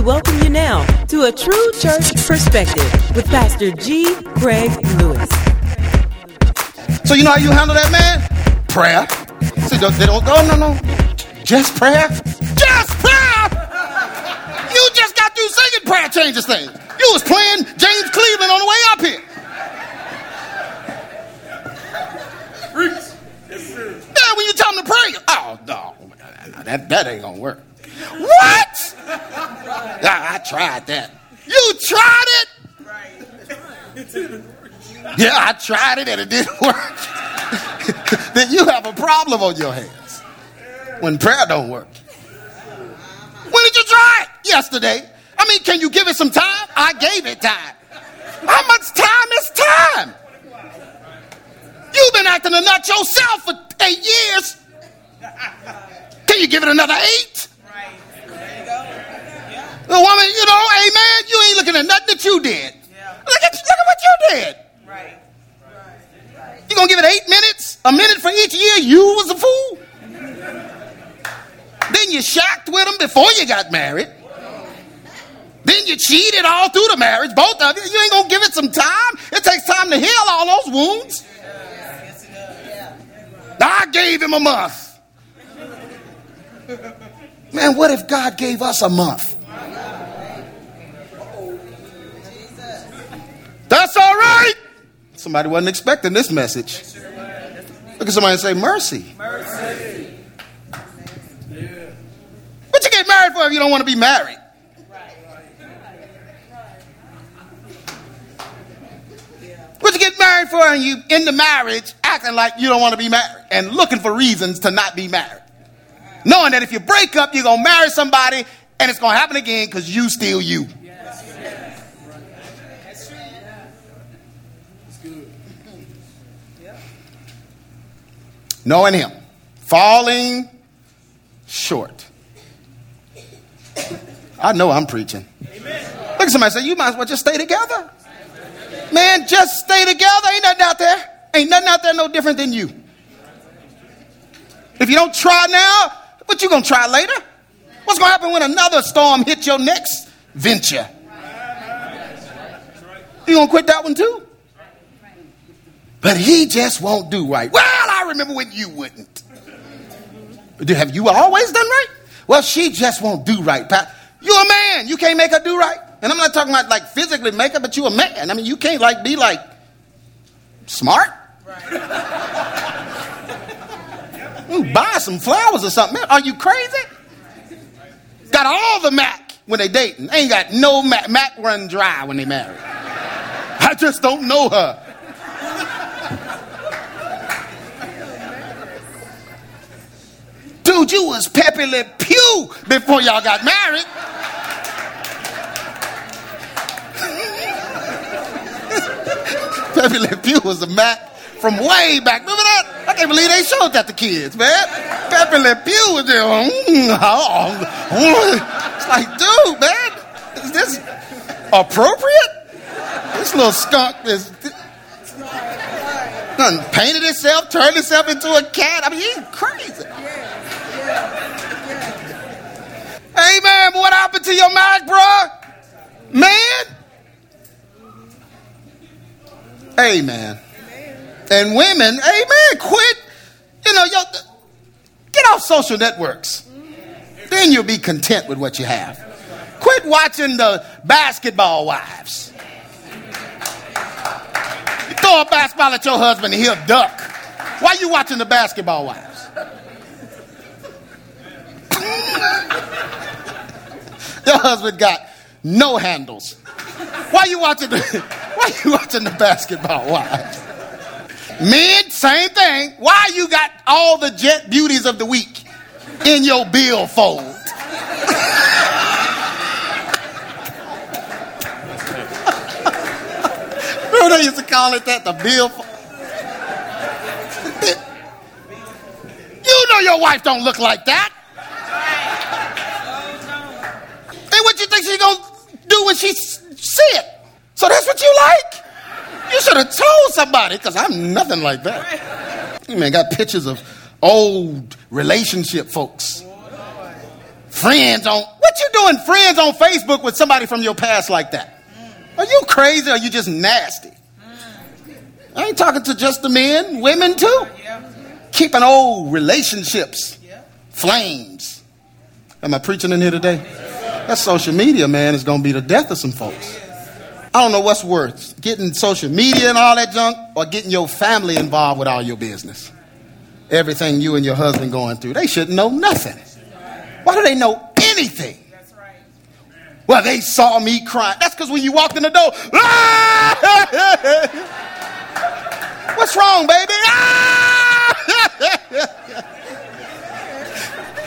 we welcome you now to a true church perspective with Pastor G. Craig Lewis. So you know how you handle that man? Prayer. See, they don't go, no, no. Just prayer? Just prayer! You just got through singing prayer changes things. You was playing James Cleveland on the way up here. Yeah, when you tell him to pray, oh no, that, that ain't gonna work. What? I, I tried that. You tried it? Yeah, I tried it and it didn't work. then you have a problem on your hands when prayer don't work. When did you try it? Yesterday. I mean, can you give it some time? I gave it time. How much time is time? You've been acting a nut yourself for eight years. Can you give it another eight? The woman, you know, amen, you ain't looking at nothing that you did. Look at, look at what you did. Right. You gonna give it eight minutes? A minute for each year you was a fool? Then you shacked with him before you got married. Then you cheated all through the marriage, both of you. You ain't gonna give it some time. It takes time to heal all those wounds. I gave him a month. Man, what if God gave us a month? That's all right. Somebody wasn't expecting this message. Look at somebody and say, Mercy. Mercy. What you get married for if you don't want to be married? What you get married for and you in the marriage acting like you don't want to be married and looking for reasons to not be married? Knowing that if you break up, you're going to marry somebody and it's going to happen again because you still you. Knowing him, falling short. I know I'm preaching. Look at somebody say, You might as well just stay together. Man, just stay together. Ain't nothing out there. Ain't nothing out there no different than you. If you don't try now, what you gonna try later? What's gonna happen when another storm hits your next venture? You gonna quit that one too? But he just won't do right. Well, remember when you wouldn't. Have you always done right? Well, she just won't do right. Pat. You're a man. You can't make her do right. And I'm not talking about like physically make her, but you're a man. I mean, you can't like be like smart. You mm, buy some flowers or something. Are you crazy? Got all the Mac when they dating. Ain't got no Mac. Mac run dry when they marry. I just don't know her. Dude, you was Pepe Le Pew before y'all got married. Pepe Le Pew was a Mac from way back. Remember that? I can't believe they showed that to kids, man. Pepe Le Pew was there. Mm, it's like, dude, man, is this appropriate? This little skunk is done painted itself, turned itself into a cat. I mean, he's crazy. Amen. What happened to your Mac, bro? Man. Amen. And women, amen. Quit. You know, get off social networks. Then you'll be content with what you have. Quit watching the basketball wives. You throw a basketball at your husband and he'll duck. Why are you watching the basketball wives? Your husband got no handles. Why you watching the Why you watching the basketball wives? Men, same thing. Why you got all the jet beauties of the week in your billfold? Remember they used to call it that, the billfold? You know your wife don't look like that. What she's gonna do when she it? So that's what you like? You should have told somebody, because I'm nothing like that. You man, got pictures of old relationship folks. Friends on, what you doing friends on Facebook with somebody from your past like that? Are you crazy or are you just nasty? I ain't talking to just the men, women too. Keeping old relationships, flames. Am I preaching in here today? That social media, man, is going to be the death of some folks. I don't know what's worse getting social media and all that junk or getting your family involved with all your business. Everything you and your husband going through. They shouldn't know nothing. Why do they know anything? Well, they saw me crying. That's because when you walked in the door, ah! what's wrong, baby? Ah!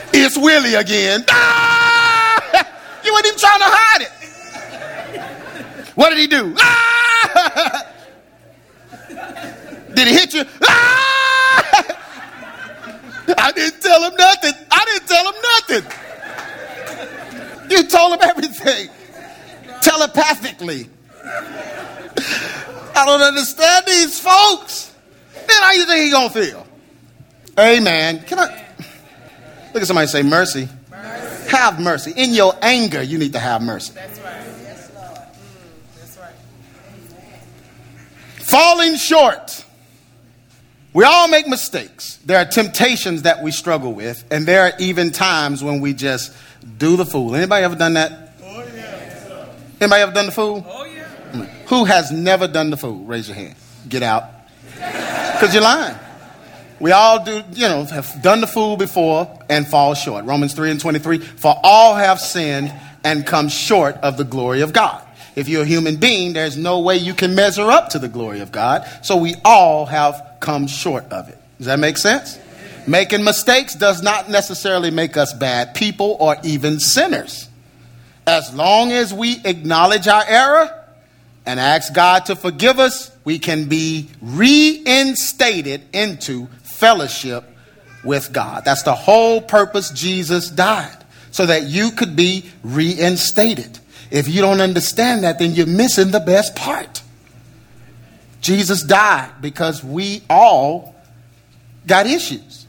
it's Willie again. Ah! Weren't even trying to hide it. What did he do? Ah! Did he hit you? Ah! I didn't tell him nothing. I didn't tell him nothing. You told him everything telepathically. I don't understand these folks. Then how you think he gonna feel? Amen. Can I look at somebody say mercy? Have mercy. In your anger, you need to have mercy. That's right. Yes, Lord. Mm, that's right. Falling short. We all make mistakes. There are temptations that we struggle with, and there are even times when we just do the fool. Anybody ever done that? Oh, yeah. Anybody ever done the fool? Oh, yeah. Who has never done the fool? Raise your hand. Get out. Because you're lying. We all do, you know, have done the fool before and fall short. Romans 3 and 23. For all have sinned and come short of the glory of God. If you're a human being, there's no way you can measure up to the glory of God. So we all have come short of it. Does that make sense? Making mistakes does not necessarily make us bad people or even sinners. As long as we acknowledge our error and ask God to forgive us, we can be reinstated into fellowship with God. That's the whole purpose Jesus died, so that you could be reinstated. If you don't understand that, then you're missing the best part. Jesus died because we all got issues.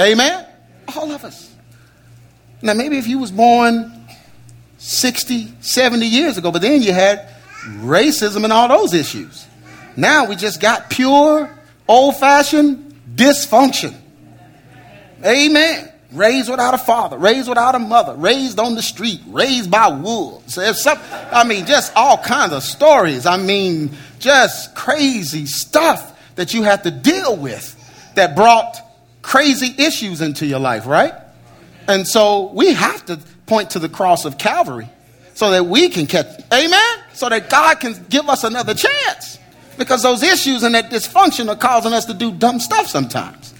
Amen? All of us. Now, maybe if you was born 60, 70 years ago, but then you had racism and all those issues. Now we just got pure, old fashioned dysfunction. Amen. Raised without a father, raised without a mother, raised on the street, raised by wolves. Some, I mean, just all kinds of stories. I mean, just crazy stuff that you have to deal with that brought crazy issues into your life, right? And so we have to point to the cross of Calvary so that we can catch, amen? So that God can give us another chance. Because those issues and that dysfunction are causing us to do dumb stuff sometimes.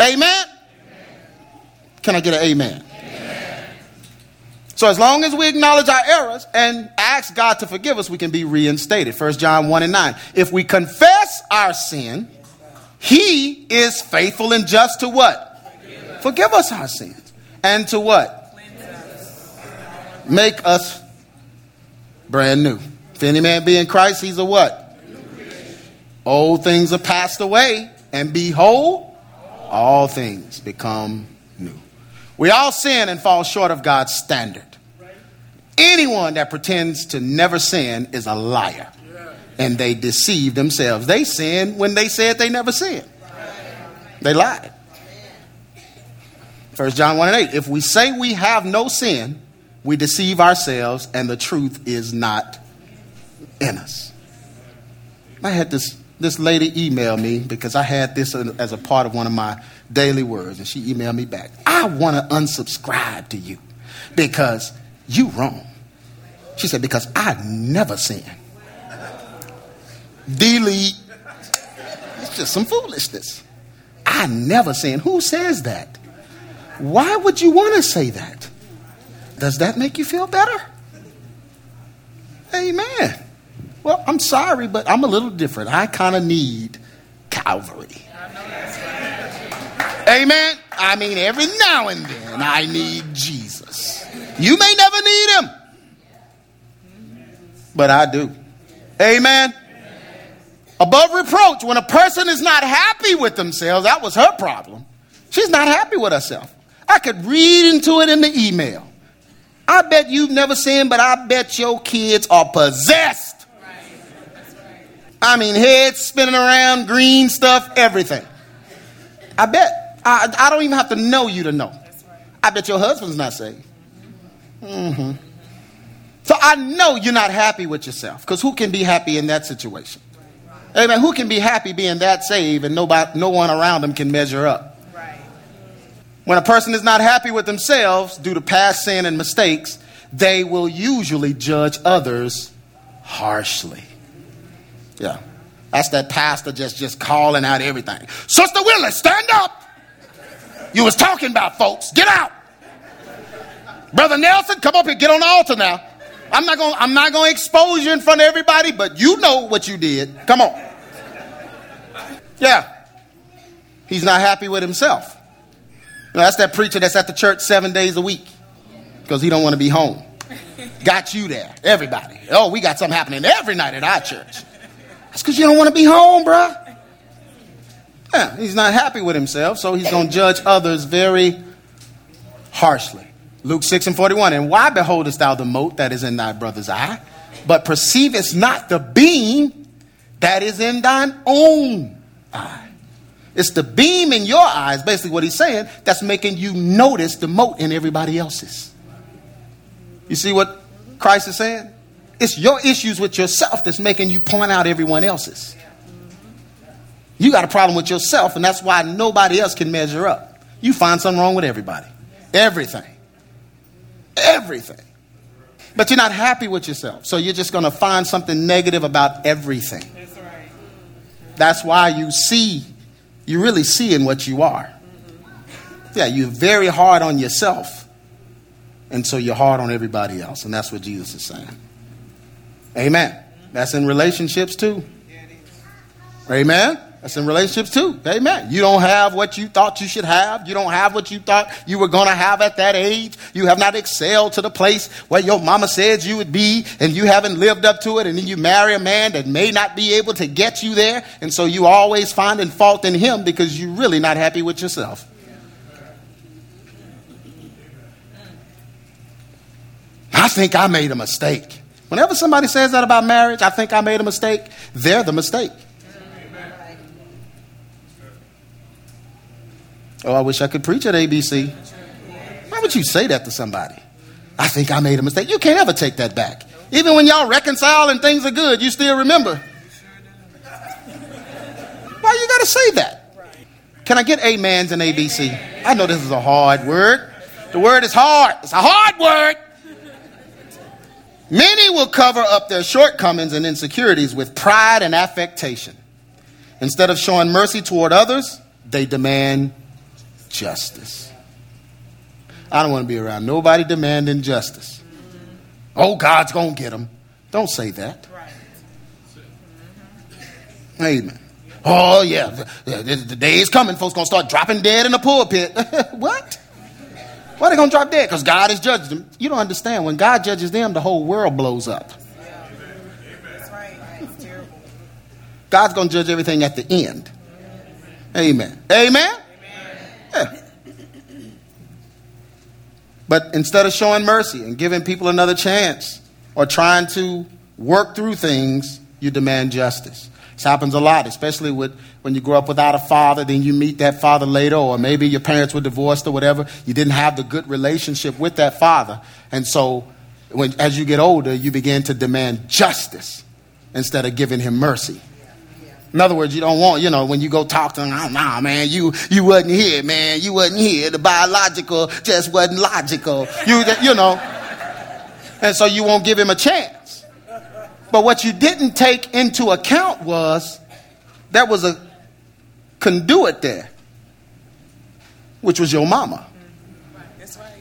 Amen? Can I get an amen? amen? So as long as we acknowledge our errors and ask God to forgive us, we can be reinstated. 1 John 1 and 9. If we confess our sin, he is faithful and just to what? Forgive, Forgive us our sins. And to what? Make us brand new. If any man be in Christ, he's a what? Old things are passed away, and behold, all things become new. We all sin and fall short of God's standard. Anyone that pretends to never sin is a liar and they deceive themselves. They sin when they said they never sinned. They lied. 1 John 1 and 8. If we say we have no sin, we deceive ourselves and the truth is not in us. I had this, this lady emailed me because I had this as a part of one of my daily words, and she emailed me back. I want to unsubscribe to you because you wrong. She said, because I never sin delete. It's just some foolishness. I never sin. Who says that? Why would you want to say that? Does that make you feel better? Amen. Well, I'm sorry, but I'm a little different. I kind of need Calvary. Amen. I mean, every now and then I need Jesus. You may never need him, but I do. Amen. Above reproach, when a person is not happy with themselves, that was her problem. She's not happy with herself. I could read into it in the email. I bet you've never sinned, but I bet your kids are possessed. I mean, heads spinning around, green stuff, everything. I bet. I, I don't even have to know you to know. I bet your husband's not saved. Mm-hmm. So I know you're not happy with yourself because who can be happy in that situation? Amen. Who can be happy being that saved and nobody, no one around them can measure up? When a person is not happy with themselves due to past sin and mistakes, they will usually judge others harshly. Yeah. That's that pastor just, just calling out everything. Sister Willis, stand up. You was talking about folks. Get out. Brother Nelson, come up here. Get on the altar now. I'm not gonna I'm not to expose you in front of everybody, but you know what you did. Come on. Yeah. He's not happy with himself. that's that preacher that's at the church 7 days a week because he don't want to be home. Got you there. Everybody. Oh, we got something happening every night at our church. That's because you don't want to be home, bruh. Yeah, he's not happy with himself, so he's going to judge others very harshly. Luke 6 and 41. And why beholdest thou the mote that is in thy brother's eye, but perceivest not the beam that is in thine own eye? It's the beam in your eyes, basically what he's saying, that's making you notice the mote in everybody else's. You see what Christ is saying? It's your issues with yourself that's making you point out everyone else's. You got a problem with yourself, and that's why nobody else can measure up. You find something wrong with everybody. Everything. Everything. But you're not happy with yourself. So you're just going to find something negative about everything. That's right. That's why you see, you really see in what you are. Yeah, you're very hard on yourself. And so you're hard on everybody else. And that's what Jesus is saying. Amen. That's in relationships too. Amen. That's in relationships too. Amen. You don't have what you thought you should have. You don't have what you thought you were going to have at that age. You have not excelled to the place where your mama said you would be, and you haven't lived up to it. And then you marry a man that may not be able to get you there. And so you always finding fault in him because you're really not happy with yourself. I think I made a mistake. Whenever somebody says that about marriage, I think I made a mistake, they're the mistake. Oh, I wish I could preach at ABC. Why would you say that to somebody? I think I made a mistake. You can't ever take that back. Even when y'all reconcile and things are good, you still remember. Why you got to say that? Can I get amens and ABC? I know this is a hard word. The word is hard. It's a hard word. Many will cover up their shortcomings and insecurities with pride and affectation. Instead of showing mercy toward others, they demand justice. I don't want to be around nobody demanding justice. Oh, God's going to get them. Don't say that. Amen. Oh, yeah. The, the, the day is coming. Folks going to start dropping dead in the pulpit. what? Why are they going to drop dead? Because God has judged them. You don't understand. When God judges them, the whole world blows up. God's going to judge everything at the end. Amen. Amen. Yeah. But instead of showing mercy and giving people another chance or trying to work through things, you demand justice. This happens a lot, especially with when you grow up without a father, then you meet that father later, or maybe your parents were divorced or whatever. You didn't have the good relationship with that father. And so when, as you get older, you begin to demand justice instead of giving him mercy. In other words, you don't want, you know, when you go talk to them, oh, nah, man, you, you wasn't here, man. You wasn't here. The biological just wasn't logical. You, you know. And so you won't give him a chance. But what you didn't take into account was there was a conduit there, which was your mama.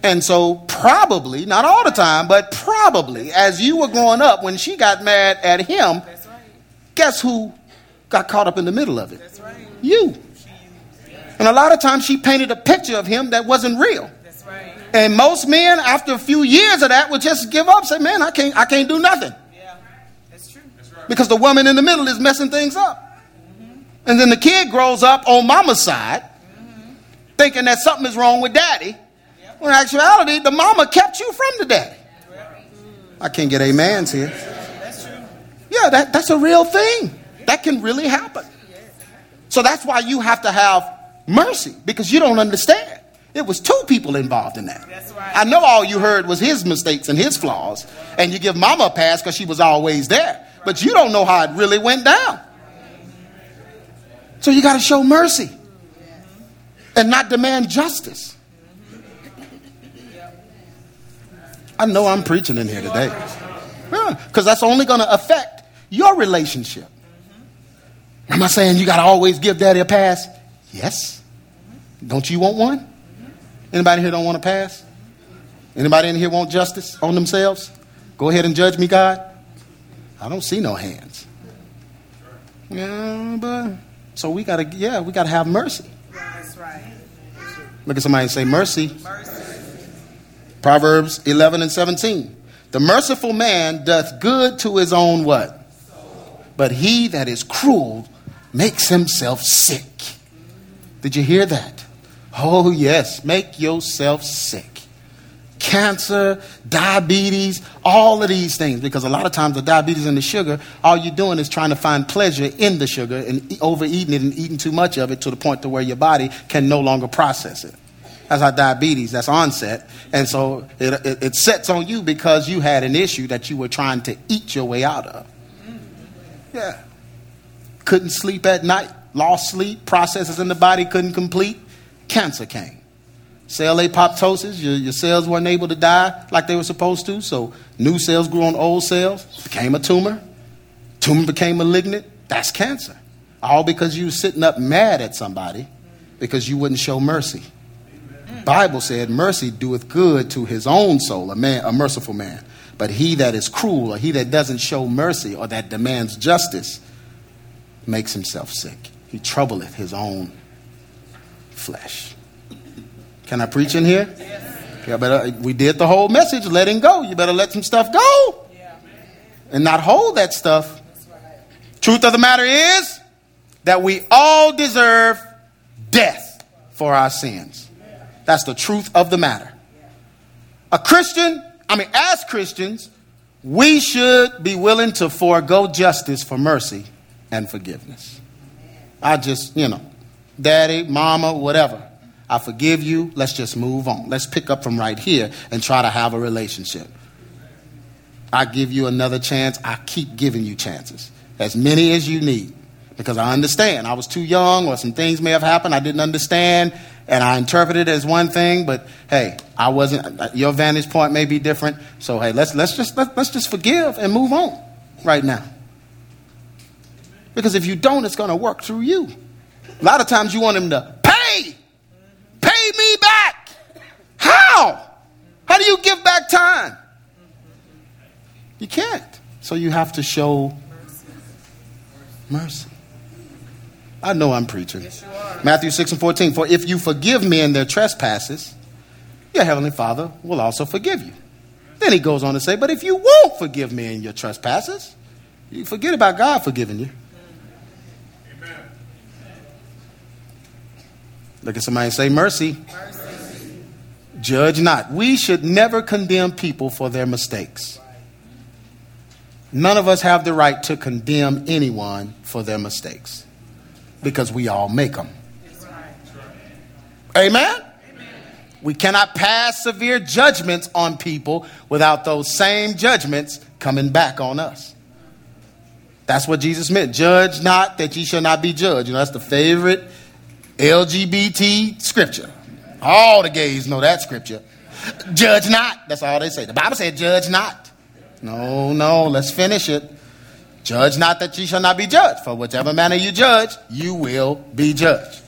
And so, probably, not all the time, but probably, as you were growing up, when she got mad at him, guess who got caught up in the middle of it. You. And a lot of times she painted a picture of him that wasn't real. And most men, after a few years of that, would just give up, say, "Man, I can't, I can't do nothing." Yeah, that's true. Because the woman in the middle is messing things up. And then the kid grows up on mama's side, thinking that something is wrong with daddy. When in actuality, the mama kept you from the daddy. I can't get amens here. Yeah, that, that's a real thing. That can really happen. So that's why you have to have mercy because you don't understand. It was two people involved in that. Right. I know all you heard was his mistakes and his flaws, and you give mama a pass because she was always there. But you don't know how it really went down. So you got to show mercy and not demand justice. I know I'm preaching in here today. Because that's only going to affect your relationship. Am I saying you got to always give daddy a pass? Yes. Don't you want one? Anybody here don't want a pass? Anybody in here want justice on themselves? Go ahead and judge me, God. I don't see no hands. Yeah, but so we gotta, yeah, we gotta have mercy. That's right. Look at somebody and say mercy. mercy. Proverbs 11 and 17. The merciful man doth good to his own what? But he that is cruel makes himself sick. Did you hear that? Oh, yes, make yourself sick. Cancer, diabetes, all of these things, because a lot of times the diabetes and the sugar, all you're doing is trying to find pleasure in the sugar and overeating it and eating too much of it to the point to where your body can no longer process it. That's how diabetes, that's onset. And so it, it, it sets on you because you had an issue that you were trying to eat your way out of. Yeah. Couldn't sleep at night, lost sleep, processes in the body couldn't complete cancer came. Cell apoptosis, your, your cells weren't able to die like they were supposed to, so new cells grew on old cells, became a tumor. Tumor became malignant. That's cancer. All because you were sitting up mad at somebody because you wouldn't show mercy. Bible said, Mercy doeth good to his own soul, a man, a merciful man. But he that is cruel, or he that doesn't show mercy, or that demands justice, makes himself sick. He troubleth his own flesh. Can I preach in here? Yeah, better, we did the whole message, letting go. You better let some stuff go and not hold that stuff. Truth of the matter is that we all deserve death for our sins. That's the truth of the matter. A Christian, I mean, as Christians, we should be willing to forego justice for mercy and forgiveness. I just, you know, daddy, mama, whatever. I forgive you. Let's just move on. Let's pick up from right here and try to have a relationship. I give you another chance. I keep giving you chances, as many as you need, because I understand. I was too young, or some things may have happened I didn't understand, and I interpreted it as one thing. But hey, I wasn't. Your vantage point may be different. So hey, let's let's just let, let's just forgive and move on right now. Because if you don't, it's going to work through you. A lot of times you want him to pay, pay me back. How? How do you give back time? You can't. So you have to show mercy. I know I'm preaching. Yes, Matthew 6 and 14. For if you forgive men their trespasses, your heavenly Father will also forgive you. Then he goes on to say, But if you won't forgive men your trespasses, you forget about God forgiving you. Look at somebody and say, mercy. mercy. Judge not. We should never condemn people for their mistakes. None of us have the right to condemn anyone for their mistakes because we all make them. Amen? We cannot pass severe judgments on people without those same judgments coming back on us. That's what Jesus meant. Judge not that ye shall not be judged. You know, that's the favorite LGBT scripture. All the gays know that scripture. Judge not. That's all they say. The Bible said, judge not. No, no, let's finish it. Judge not that ye shall not be judged. For whichever manner you judge, you will be judged.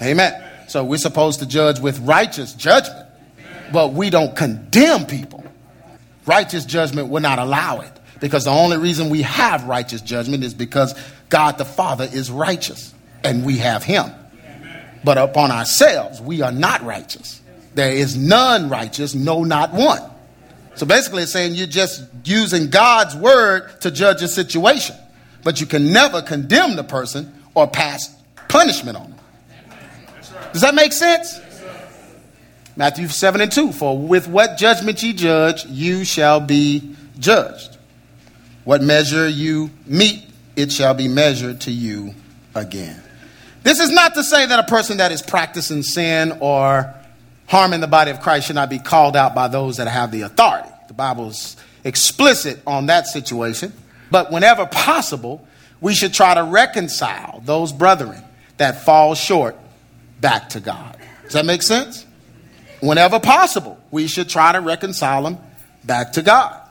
Amen. So we're supposed to judge with righteous judgment, but we don't condemn people. Righteous judgment will not allow it because the only reason we have righteous judgment is because God the Father is righteous and we have Him. But upon ourselves, we are not righteous. There is none righteous, no, not one. So basically, it's saying you're just using God's word to judge a situation, but you can never condemn the person or pass punishment on them. Does that make sense? Matthew 7 and 2 For with what judgment ye judge, you shall be judged. What measure you meet, it shall be measured to you again. This is not to say that a person that is practicing sin or harming the body of Christ should not be called out by those that have the authority. The Bible's explicit on that situation. But whenever possible, we should try to reconcile those brethren that fall short back to God. Does that make sense? Whenever possible, we should try to reconcile them back to God.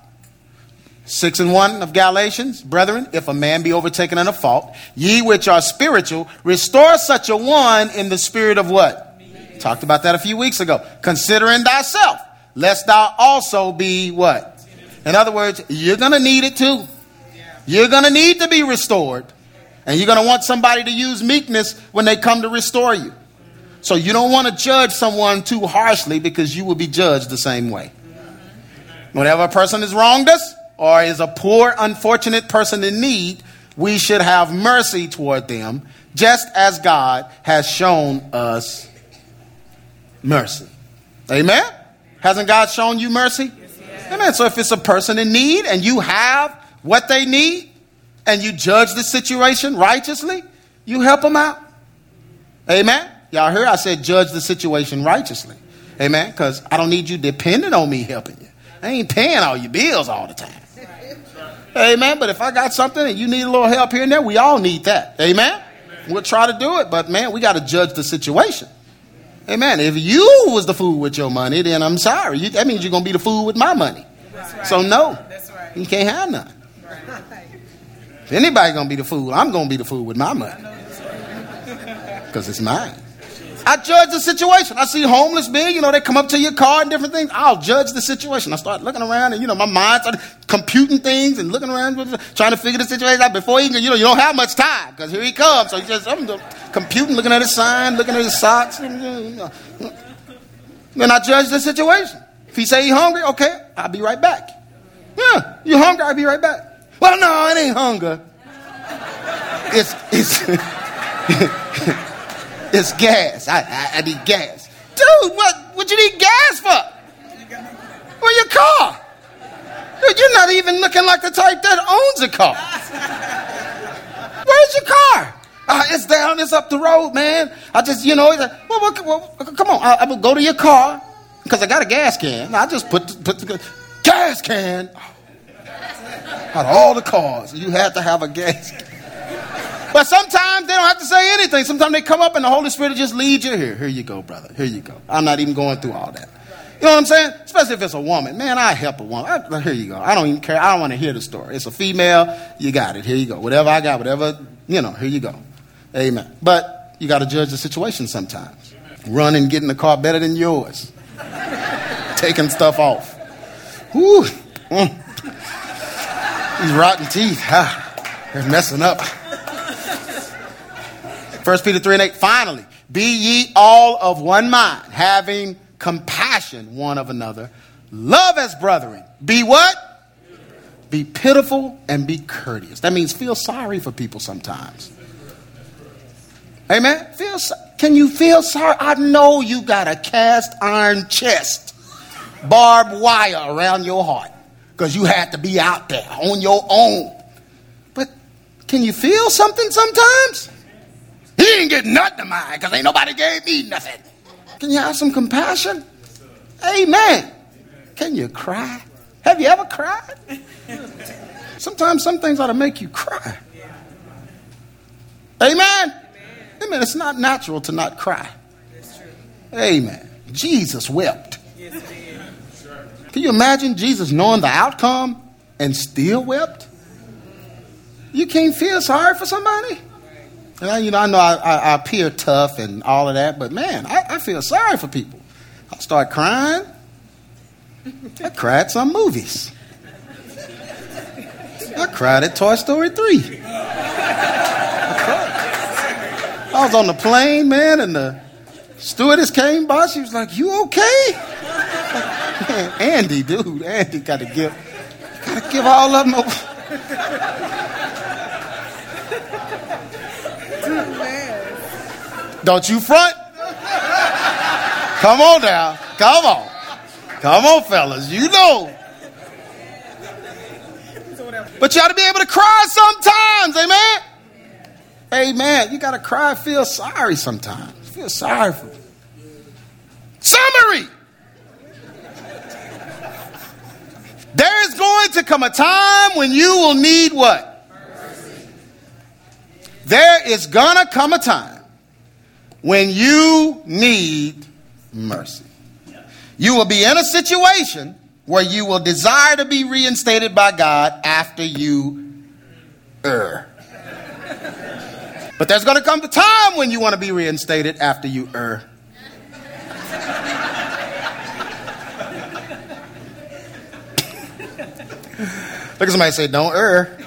6 and 1 of Galatians, brethren, if a man be overtaken in a fault, ye which are spiritual, restore such a one in the spirit of what? Talked about that a few weeks ago. Considering thyself, lest thou also be what? In other words, you're going to need it too. You're going to need to be restored. And you're going to want somebody to use meekness when they come to restore you. So you don't want to judge someone too harshly because you will be judged the same way. Whenever a person has wronged us or is a poor, unfortunate person in need, we should have mercy toward them just as God has shown us mercy. Amen? Hasn't God shown you mercy? Amen. So if it's a person in need and you have what they need and you judge the situation righteously, you help them out. Amen. Y'all hear I said judge the situation righteously. Amen. Because I don't need you depending on me helping you. I ain't paying all your bills all the time. Amen. But if I got something and you need a little help here and there, we all need that. Amen. We'll try to do it, but man, we got to judge the situation. Amen. If you was the fool with your money, then I'm sorry. You, that means you're going to be the fool with my money. Right. So no, right. you can't have none. Right. If anybody going to be the fool, I'm going to be the fool with my money because it's mine. I judge the situation. I see homeless being, you know, they come up to your car and different things. I'll judge the situation. I start looking around and, you know, my mind started computing things and looking around, trying to figure the situation out before he you know, you don't have much time because here he comes. So he just, I'm computing, looking at his sign, looking at his socks. Then I judge the situation. If he say he hungry, okay, I'll be right back. Yeah, you hungry? I'll be right back. Well, no, it ain't hunger. It's, it's, It's gas. I, I, I, need gas. Dude, what, what you need gas for? Where your car? Dude, you're not even looking like the type that owns a car. Where's your car? Uh, it's down, it's up the road, man. I just, you know, well, well, well, come on, I, I will go to your car because I got a gas can. I just put the, put the gas can out of all the cars. You had to have a gas can. But sometimes they don't have to say anything. Sometimes they come up and the Holy Spirit just leads you here. Here you go, brother. Here you go. I'm not even going through all that. You know what I'm saying? Especially if it's a woman. Man, I help a woman. I, here you go. I don't even care. I don't want to hear the story. It's a female. You got it. Here you go. Whatever I got, whatever, you know, here you go. Amen. But you got to judge the situation sometimes. Run and get in the car better than yours. Taking stuff off. Whoo. Mm. These rotten teeth. Ah, they're messing up. 1 Peter 3 and 8, finally, be ye all of one mind, having compassion one of another. Love as brethren. Be what? Be pitiful and be courteous. That means feel sorry for people sometimes. Amen. Feel can you feel sorry? I know you got a cast iron chest, barbed wire around your heart because you had to be out there on your own. But can you feel something sometimes? He ain't getting nothing of mine because ain't nobody gave me nothing. Can you have some compassion? Amen. Can you cry? Have you ever cried? Sometimes some things ought to make you cry. Amen. Amen. It's not natural to not cry. Amen. Jesus wept. Can you imagine Jesus knowing the outcome and still wept? You can't feel sorry for somebody? And I, you know, I know I, I, I, appear tough and all of that, but man, I, I feel sorry for people. I start crying. I cried some movies. I cried at Toy Story 3. I, I was on the plane, man, and the stewardess came by. She was like, You okay? Andy, dude, Andy got to give, got to give all of them. Don't you front. Come on now. Come on. Come on, fellas. You know. But you ought to be able to cry sometimes, amen? Amen. You got to cry, feel sorry sometimes. Feel sorry for. Summary. There is going to come a time when you will need what? There is going to come a time when you need mercy. You will be in a situation where you will desire to be reinstated by God after you err. But there's going to come a time when you want to be reinstated after you err. Look at somebody say, don't err.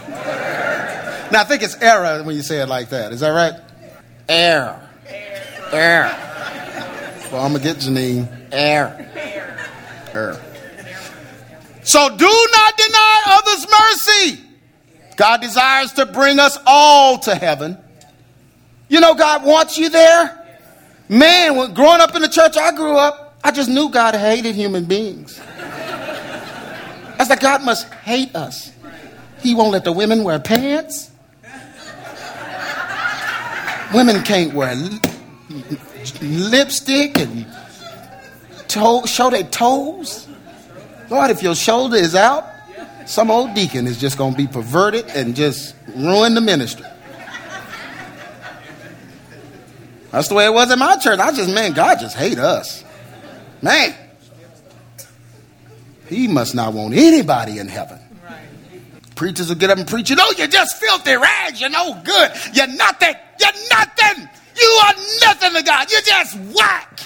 Now, I think it's error when you say it like that. Is that right? Error. Error. Well, I'm going to get Janine. Error. Error. So do not deny others mercy. God desires to bring us all to heaven. You know, God wants you there. Man, when growing up in the church I grew up, I just knew God hated human beings. I said, God must hate us. He won't let the women wear pants. Women can't wear lipstick and toe, show their toes. Lord, if your shoulder is out, some old deacon is just going to be perverted and just ruin the ministry. That's the way it was in my church. I just, man, God just hate us. Man. He must not want anybody in heaven. Preachers will get up and preach, you know, you're just filthy rags. You're no good. You're nothing. You're nothing. You are nothing to God. You're just whack.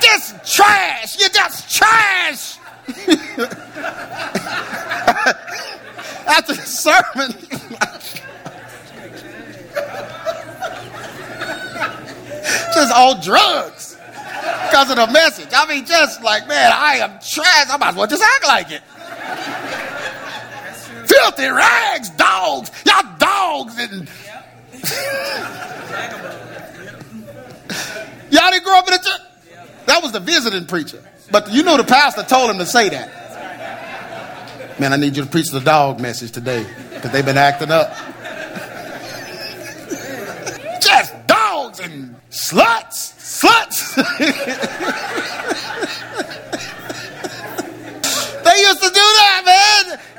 Just trash. You're just trash. After the sermon, just all drugs because of the message. I mean, just like, man, I am trash. I might as well just act like it. Filthy rags, dogs. Y'all dogs. And y'all didn't grow up in a church. That was the visiting preacher. But you know the pastor told him to say that. Man, I need you to preach the dog message today because they've been acting up. Just dogs and sluts. Sluts.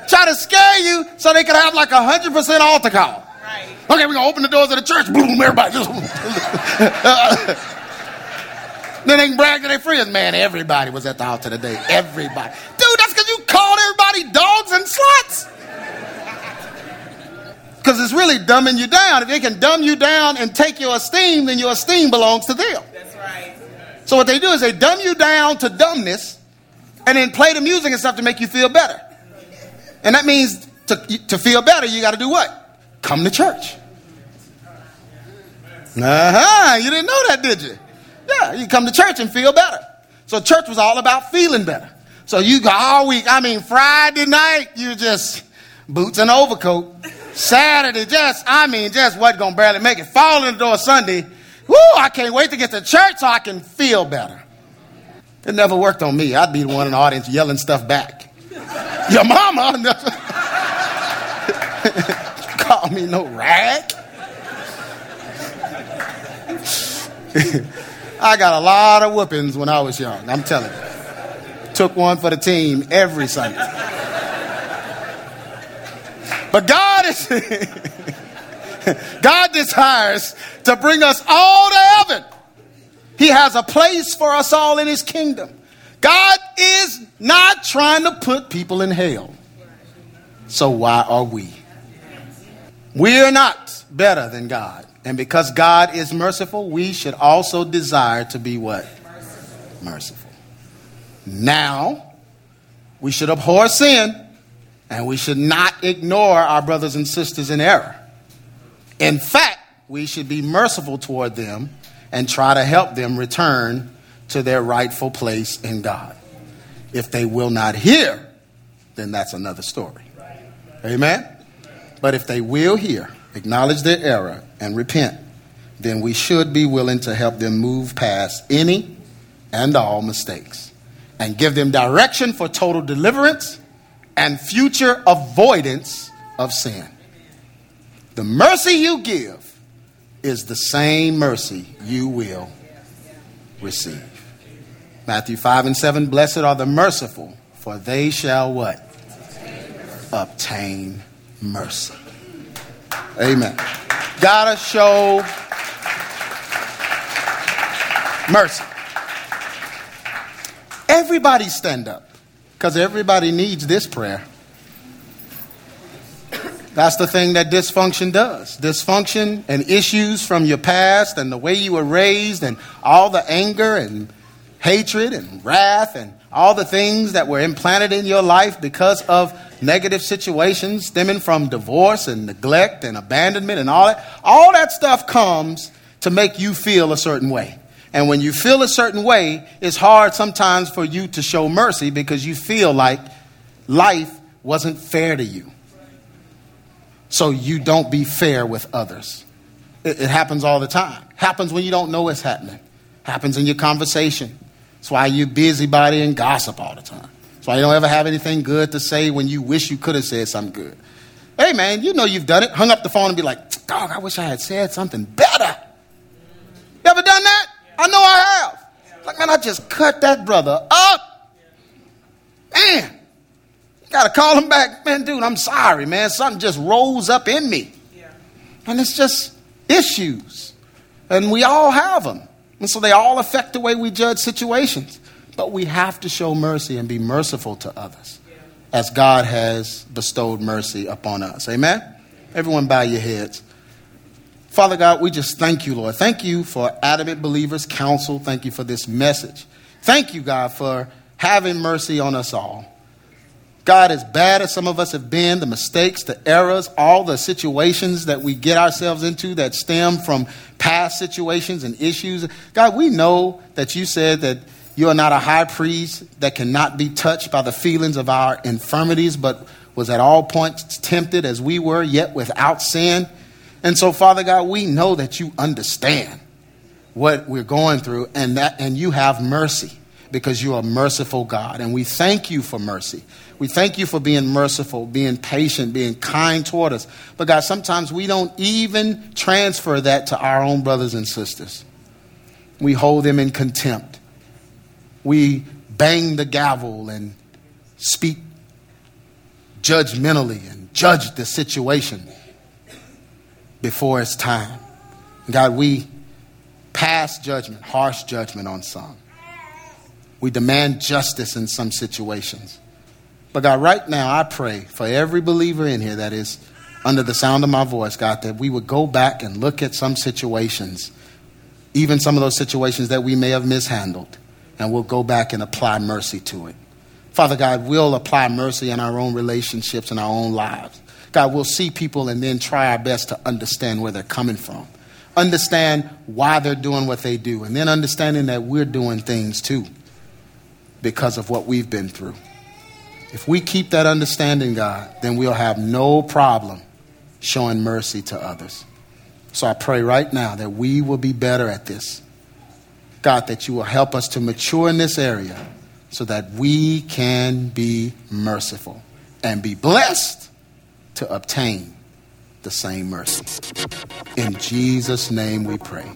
Try to scare you so they could have like a 100% altar call. Right. Okay, we're going to open the doors of the church. Boom, everybody just. then they can brag to their friends. Man, everybody was at the altar today. Everybody. Dude, that's because you called everybody dogs and sluts. Because it's really dumbing you down. If they can dumb you down and take your esteem, then your esteem belongs to them. That's right. So what they do is they dumb you down to dumbness and then play the music and stuff to make you feel better. And that means to, to feel better, you got to do what? Come to church. Uh huh. You didn't know that, did you? Yeah, you come to church and feel better. So church was all about feeling better. So you go all week. I mean, Friday night, you just boots and overcoat. Saturday, just, I mean, just going to barely make it. Fall in the door Sunday. Woo, I can't wait to get to church so I can feel better. It never worked on me. I'd be the one in the audience yelling stuff back. Your mama call me no rag. I got a lot of whoopings when I was young. I'm telling you. Took one for the team every Sunday. But God is God desires to bring us all to heaven. He has a place for us all in his kingdom. God is not trying to put people in hell. So why are we? We are not better than God. And because God is merciful, we should also desire to be what? Merciful. merciful. Now, we should abhor sin and we should not ignore our brothers and sisters in error. In fact, we should be merciful toward them and try to help them return to their rightful place in God. If they will not hear, then that's another story. Amen? But if they will hear, acknowledge their error, and repent, then we should be willing to help them move past any and all mistakes and give them direction for total deliverance and future avoidance of sin. The mercy you give is the same mercy you will receive. Matthew 5 and 7 Blessed are the merciful, for they shall what? Obtain mercy. Amen. Gotta show mercy. Everybody stand up because everybody needs this prayer. That's the thing that dysfunction does. Dysfunction and issues from your past and the way you were raised and all the anger and hatred and wrath and all the things that were implanted in your life because of negative situations stemming from divorce and neglect and abandonment and all that. All that stuff comes to make you feel a certain way. And when you feel a certain way, it's hard sometimes for you to show mercy because you feel like life wasn't fair to you. So you don't be fair with others. It, it happens all the time. Happens when you don't know it's happening. Happens in your conversation. That's why you busybody and gossip all the time. That's why you don't ever have anything good to say when you wish you could have said something good. Hey man, you know you've done it. Hung up the phone and be like, dog, I wish I had said something better. You ever done that? I know I have. Like, man, I just cut that brother up. Man, you got to call him back. Man, dude, I'm sorry, man. Something just rose up in me. And it's just issues. And we all have them. And so they all affect the way we judge situations. But we have to show mercy and be merciful to others as God has bestowed mercy upon us. Amen? Everyone bow your heads. Father God, we just thank you, Lord. Thank you for Adamant Believers Council. Thank you for this message. Thank you, God, for having mercy on us all. God, as bad as some of us have been, the mistakes, the errors, all the situations that we get ourselves into that stem from past situations and issues, God, we know that you said that you are not a high priest that cannot be touched by the feelings of our infirmities, but was at all points tempted as we were, yet without sin. And so, Father God, we know that you understand what we're going through and that and you have mercy because you are merciful God. And we thank you for mercy. We thank you for being merciful, being patient, being kind toward us. But God, sometimes we don't even transfer that to our own brothers and sisters. We hold them in contempt. We bang the gavel and speak judgmentally and judge the situation before it's time. God, we pass judgment, harsh judgment on some. We demand justice in some situations. But God, right now, I pray for every believer in here that is under the sound of my voice, God, that we would go back and look at some situations, even some of those situations that we may have mishandled, and we'll go back and apply mercy to it. Father God, we'll apply mercy in our own relationships and our own lives. God, we'll see people and then try our best to understand where they're coming from, understand why they're doing what they do, and then understanding that we're doing things too because of what we've been through. If we keep that understanding, God, then we'll have no problem showing mercy to others. So I pray right now that we will be better at this. God, that you will help us to mature in this area so that we can be merciful and be blessed to obtain the same mercy. In Jesus' name we pray.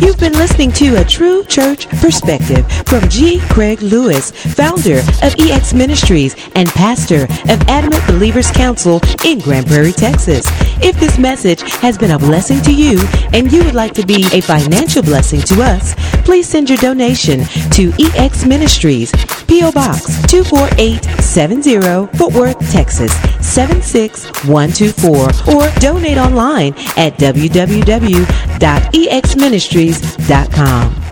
You've been listening to a true church perspective from G. Craig Lewis, founder of EX Ministries and pastor of Adamant Believers Council in Grand Prairie, Texas. If this message has been a blessing to you and you would like to be a financial blessing to us, please send your donation to EX Ministries, P.O. Box 24870, Fort Worth, Texas 76124, or donate online at www.exministries.com.